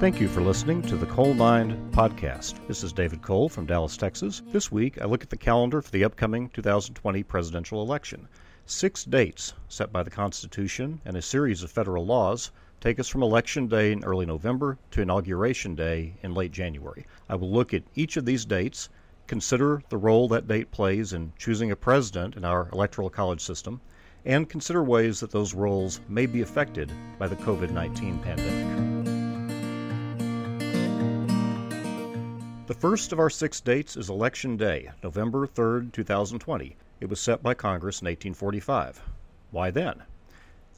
Thank you for listening to the Coale Mine Podcast. This is David Coale from Dallas, Texas. This week, I look at the calendar for the upcoming 2020 presidential election. Six dates set by the Constitution and a series of federal laws take us from Election Day in early November to Inauguration Day in late January. I will look at each of these dates, consider the role that date plays in choosing a president in our electoral college system, and consider ways that those roles may be affected by the COVID 19 pandemic. The first of our six dates is Election Day, November 3, 2020. It was set by Congress in 1845. Why then?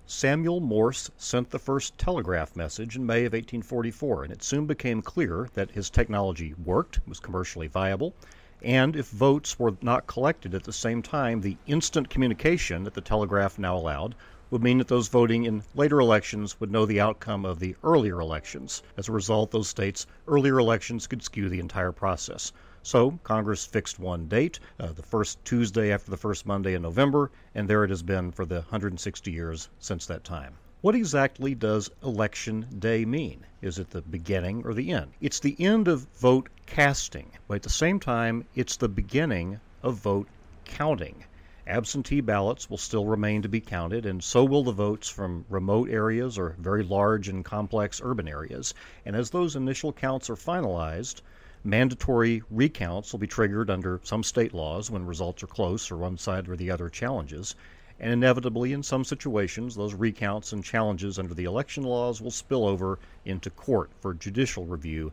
Samuel Morse sent the first telegraph message in May of 1844, and it soon became clear that his technology worked, was commercially viable, and if votes were not collected at the same time, the instant communication that the telegraph now allowed would mean that those voting in later elections would know the outcome of the earlier elections. As a result, those states' earlier elections could skew the entire process. So Congress fixed one date, uh, the first Tuesday after the first Monday in November, and there it has been for the 160 years since that time. What exactly does Election Day mean? Is it the beginning or the end? It's the end of vote casting, but at the same time, it's the beginning of vote counting. Absentee ballots will still remain to be counted, and so will the votes from remote areas or very large and complex urban areas. And as those initial counts are finalized, mandatory recounts will be triggered under some state laws when results are close or one side or the other challenges. And inevitably, in some situations, those recounts and challenges under the election laws will spill over into court for judicial review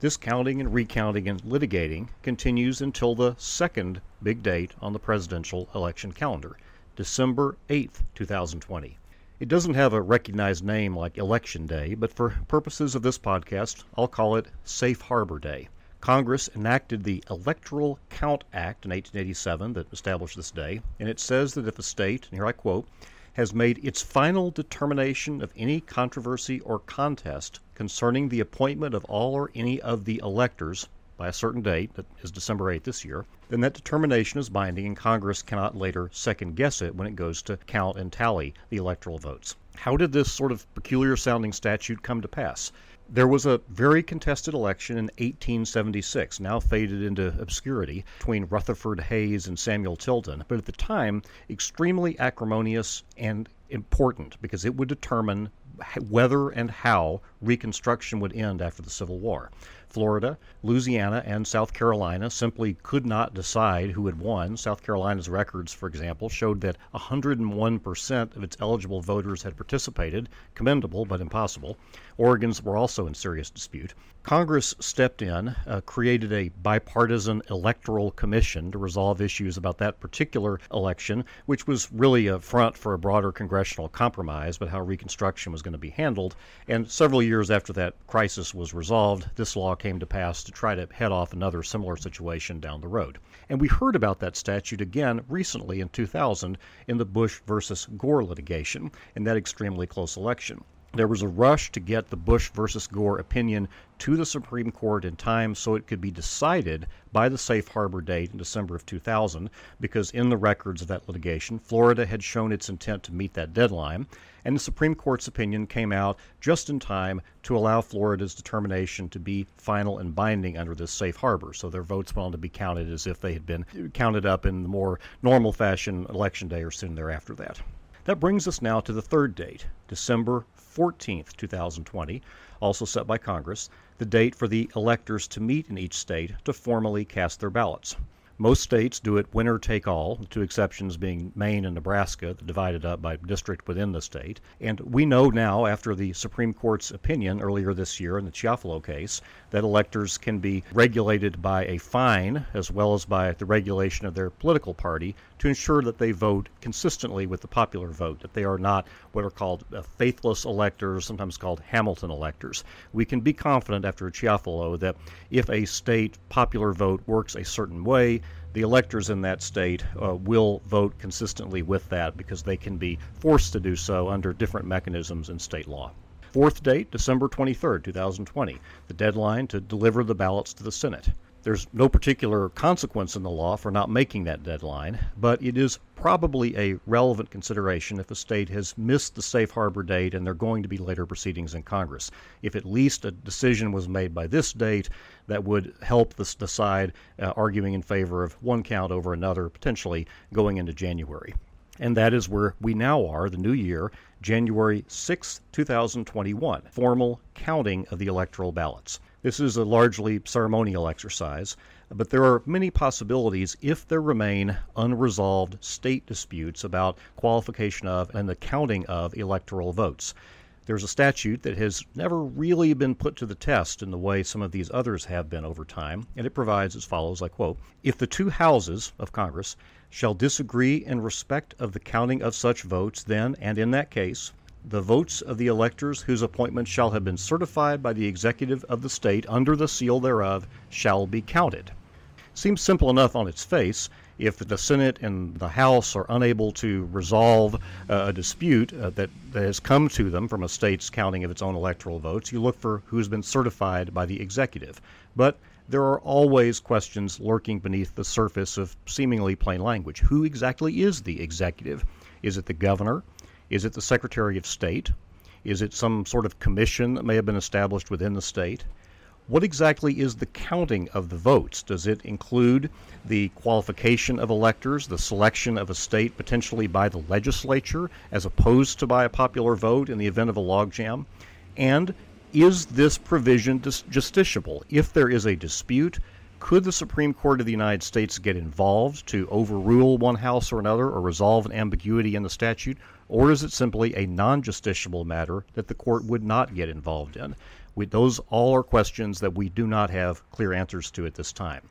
this counting and recounting and litigating continues until the second big date on the presidential election calendar, December 8, 2020. It doesn't have a recognized name like Election Day, but for purposes of this podcast, I'll call it Safe Harbor Day. Congress enacted the Electoral Count Act in 1887 that established this day, and it says that if a state, and here I quote, has made its final determination of any controversy or contest concerning the appointment of all or any of the electors by a certain date, that is December 8th this year, then that determination is binding and Congress cannot later second guess it when it goes to count and tally the electoral votes. How did this sort of peculiar sounding statute come to pass? There was a very contested election in 1876, now faded into obscurity, between Rutherford Hayes and Samuel Tilden, but at the time extremely acrimonious and important because it would determine whether and how Reconstruction would end after the Civil War. Florida, Louisiana, and South Carolina simply could not decide who had won. South Carolina's records, for example, showed that 101% of its eligible voters had participated, commendable but impossible. Oregon's were also in serious dispute. Congress stepped in, uh, created a bipartisan electoral commission to resolve issues about that particular election, which was really a front for a broader congressional compromise about how Reconstruction was going to be handled. And several years after that crisis was resolved, this law came to pass to try to head off another similar situation down the road. And we heard about that statute again recently in 2000 in the Bush versus Gore litigation in that extremely close election. There was a rush to get the Bush versus Gore opinion to the Supreme Court in time so it could be decided by the safe harbor date in December of 2000, because in the records of that litigation, Florida had shown its intent to meet that deadline, and the Supreme Court's opinion came out just in time to allow Florida's determination to be final and binding under this safe harbor. So their votes went on to be counted as if they had been counted up in the more normal fashion election day or soon thereafter that. That brings us now to the third date, December 14th, 2020, also set by Congress, the date for the electors to meet in each state to formally cast their ballots. Most states do it winner take all, two exceptions being Maine and Nebraska, divided up by district within the state. And we know now, after the Supreme Court's opinion earlier this year in the Chiafalo case, that electors can be regulated by a fine as well as by the regulation of their political party to ensure that they vote consistently with the popular vote, that they are not what are called uh, faithless electors, sometimes called Hamilton electors. We can be confident after Chiafalo that if a state popular vote works a certain way, the electors in that state uh, will vote consistently with that because they can be forced to do so under different mechanisms in state law. Fourth date, December 23, 2020, the deadline to deliver the ballots to the Senate. There's no particular consequence in the law for not making that deadline, but it is probably a relevant consideration if a state has missed the safe harbor date and there are going to be later proceedings in Congress. If at least a decision was made by this date, that would help the side uh, arguing in favor of one count over another, potentially going into January. And that is where we now are, the new year, January 6, 2021, formal counting of the electoral ballots. This is a largely ceremonial exercise, but there are many possibilities if there remain unresolved state disputes about qualification of and the counting of electoral votes. There's a statute that has never really been put to the test in the way some of these others have been over time, and it provides as follows I quote, If the two houses of Congress shall disagree in respect of the counting of such votes, then, and in that case, the votes of the electors whose appointments shall have been certified by the executive of the state under the seal thereof shall be counted. Seems simple enough on its face. If the Senate and the House are unable to resolve uh, a dispute uh, that, has come to them from a state's counting of its own electoral votes, you look for who's been certified by the executive. But there are always questions lurking beneath the surface of seemingly plain language. Who exactly is the executive? Is it the governor? Is it the Secretary of State? Is it some sort of commission that may have been established within the state? What exactly is the counting of the votes? Does it include the qualification of electors, the selection of a state potentially by the legislature as opposed to by a popular vote in the event of a logjam? And is this provision justiciable? If there is a dispute, could the Supreme Court of the United States get involved to overrule one house or another or resolve an ambiguity in the statute? Or is it simply a non justiciable matter that the court would not get involved in? We, those all are questions that we do not have clear answers to at this time.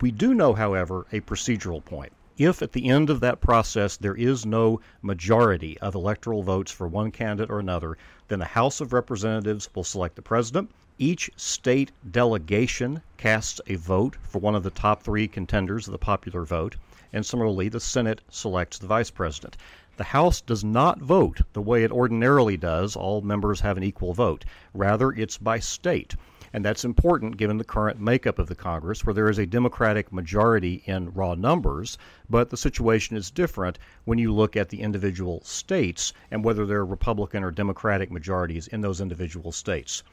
We do know, however, a procedural point. If at the end of that process there is no majority of electoral votes for one candidate or another, then the House of Representatives will select the president each state delegation casts a vote for one of the top three contenders of the popular vote, and similarly, the Senate selects the vice president. The House does not vote the way it ordinarily does, all members have an equal vote. Rather, it's by state. And that's important given the current makeup of the Congress, where there is a Democratic majority in raw numbers, but the situation is different when you look at the individual states and whether there are Republican or Democratic majorities in those individual states.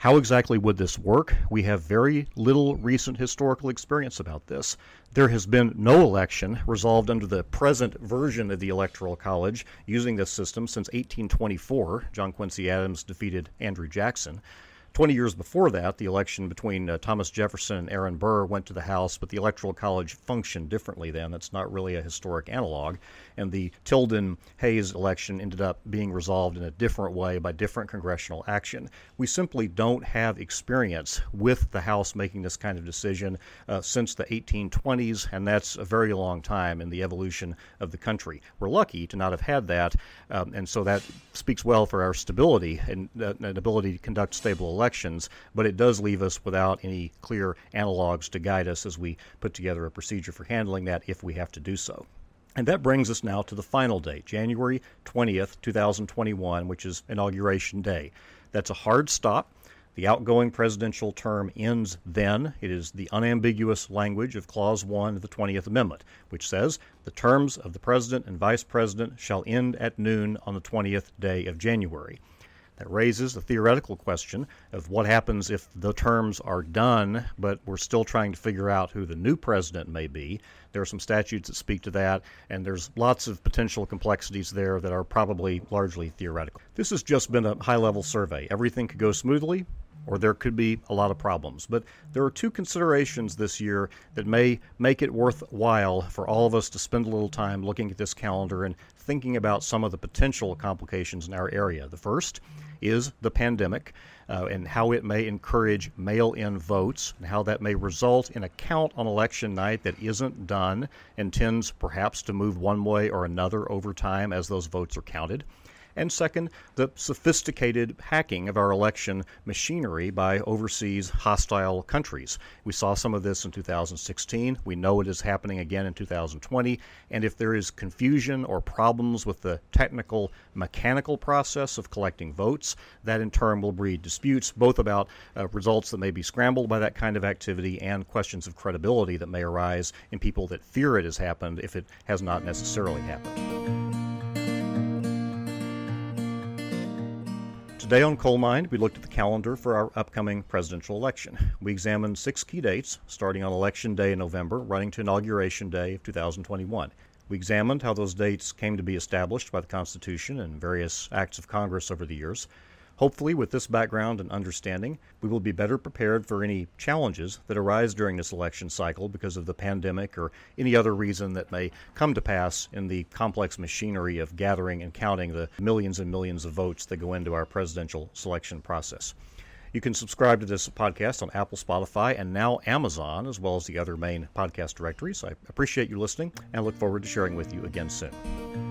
How exactly would this work? We have very little recent historical experience about this. There has been no election resolved under the present version of the Electoral College using this system since 1824. John Quincy Adams defeated Andrew Jackson. 20 years before that, the election between uh, Thomas Jefferson and Aaron Burr went to the House, but the Electoral College functioned differently then. That's not really a historic analog. And the Tilden Hayes election ended up being resolved in a different way by different congressional action. We simply don't have experience with the House making this kind of decision uh, since the 1820s, and that's a very long time in the evolution of the country. We're lucky to not have had that, um, and so that speaks well for our stability and, uh, and ability to conduct stable elections but it does leave us without any clear analogs to guide us as we put together a procedure for handling that if we have to do so. And that brings us now to the final date, January 20th, 2021, which is Inauguration Day. That's a hard stop. The outgoing presidential term ends then. It is the unambiguous language of Clause 1 of the 20th Amendment, which says the terms of the President and Vice President shall end at noon on the 20th day of January. That raises the theoretical question of what happens if the terms are done, but we're still trying to figure out who the new president may be. There are some statutes that speak to that, and there's lots of potential complexities there that are probably largely theoretical. This has just been a high level survey. Everything could go smoothly, or there could be a lot of problems. But there are two considerations this year that may make it worthwhile for all of us to spend a little time looking at this calendar and thinking about some of the potential complications in our area. The first is the pandemic uh, and how it may encourage mail in votes and how that may result in a count on election night that isn't done and tends perhaps to move one way or another over time as those votes are counted. And second, the sophisticated hacking of our election machinery by overseas hostile countries. We saw some of this in 2016. We know it is happening again in 2020. And if there is confusion or problems with the technical, mechanical process of collecting votes, that in turn will breed disputes both about uh, results that may be scrambled by that kind of activity and questions of credibility that may arise in people that fear it has happened if it has not necessarily happened. Today on Coale Mine, we looked at the calendar for our upcoming presidential election. We examined six key dates, starting on Election Day in November, running to Inauguration Day of 2021. We examined how those dates came to be established by the Constitution and various acts of Congress over the years. Hopefully, with this background and understanding, we will be better prepared for any challenges that arise during this election cycle because of the pandemic or any other reason that may come to pass in the complex machinery of gathering and counting the millions and millions of votes that go into our presidential selection process. You can subscribe to this podcast on Apple, Spotify, and now Amazon, as well as the other main podcast directories. I appreciate you listening and look forward to sharing with you again soon.